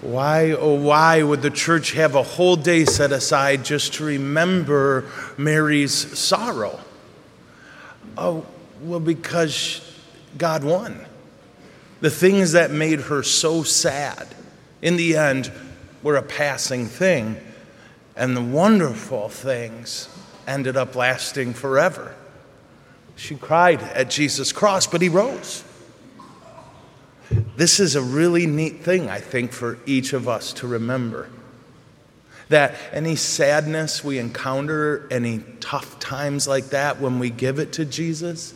Why, oh, why would the church have a whole day set aside just to remember Mary's sorrow? Oh, well, because God won. The things that made her so sad, in the end, were a passing thing, and the wonderful things ended up lasting forever. She cried at Jesus' cross, but he rose. This is a really neat thing, I think, for each of us to remember. That any sadness we encounter, any tough times like that, when we give it to Jesus,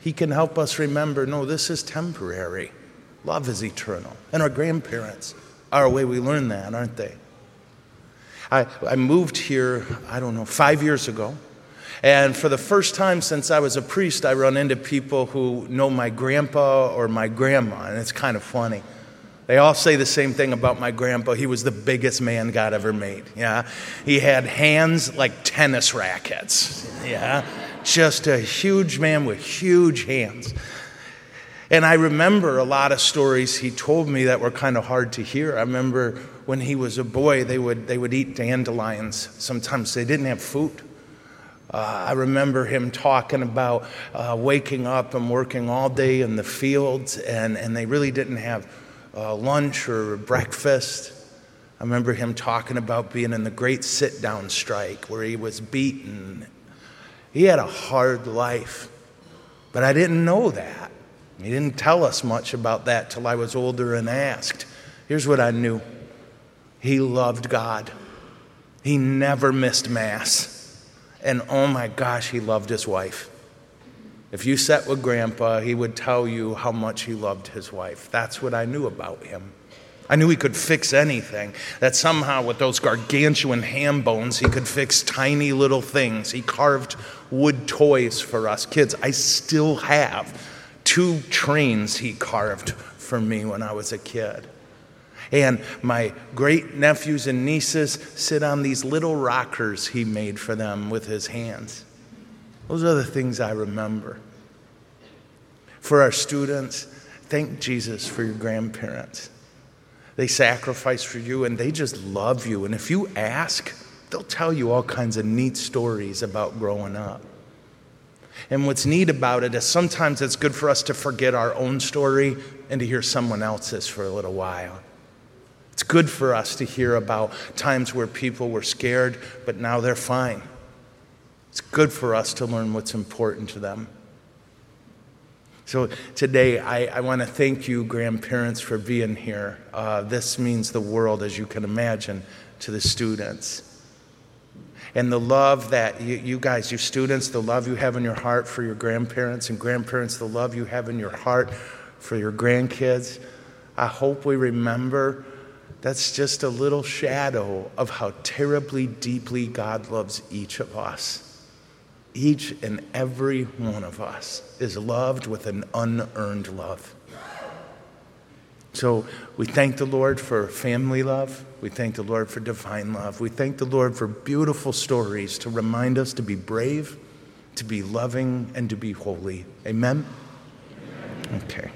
He can help us remember no, this is temporary. Love is eternal. And our grandparents are a way we learn that, aren't they? I, I moved here, I don't know, five years ago. And for the first time since I was a priest, I run into people who know my grandpa or my grandma, and it's kind of funny. They all say the same thing about my grandpa. He was the biggest man God ever made. Yeah. He had hands like tennis rackets. Yeah. Just a huge man with huge hands. And I remember a lot of stories he told me that were kind of hard to hear. I remember when he was a boy, they would, they would eat dandelions. Sometimes they didn't have food. Uh, I remember him talking about uh, waking up and working all day in the fields, and, and they really didn't have uh, lunch or breakfast. I remember him talking about being in the great sit down strike where he was beaten. He had a hard life, but I didn't know that. He didn't tell us much about that till I was older and asked. Here's what I knew he loved God, he never missed Mass. And oh my gosh, he loved his wife. If you sat with grandpa, he would tell you how much he loved his wife. That's what I knew about him. I knew he could fix anything, that somehow with those gargantuan ham bones, he could fix tiny little things. He carved wood toys for us kids. I still have two trains he carved for me when I was a kid. And my great nephews and nieces sit on these little rockers he made for them with his hands. Those are the things I remember. For our students, thank Jesus for your grandparents. They sacrifice for you and they just love you. And if you ask, they'll tell you all kinds of neat stories about growing up. And what's neat about it is sometimes it's good for us to forget our own story and to hear someone else's for a little while. It's good for us to hear about times where people were scared, but now they're fine. It's good for us to learn what's important to them. So today, I, I want to thank you, grandparents, for being here. Uh, this means the world, as you can imagine, to the students. And the love that you, you guys, you students, the love you have in your heart for your grandparents, and grandparents, the love you have in your heart for your grandkids. I hope we remember that's just a little shadow of how terribly deeply God loves each of us. Each and every one of us is loved with an unearned love. So we thank the Lord for family love. We thank the Lord for divine love. We thank the Lord for beautiful stories to remind us to be brave, to be loving, and to be holy. Amen? Okay.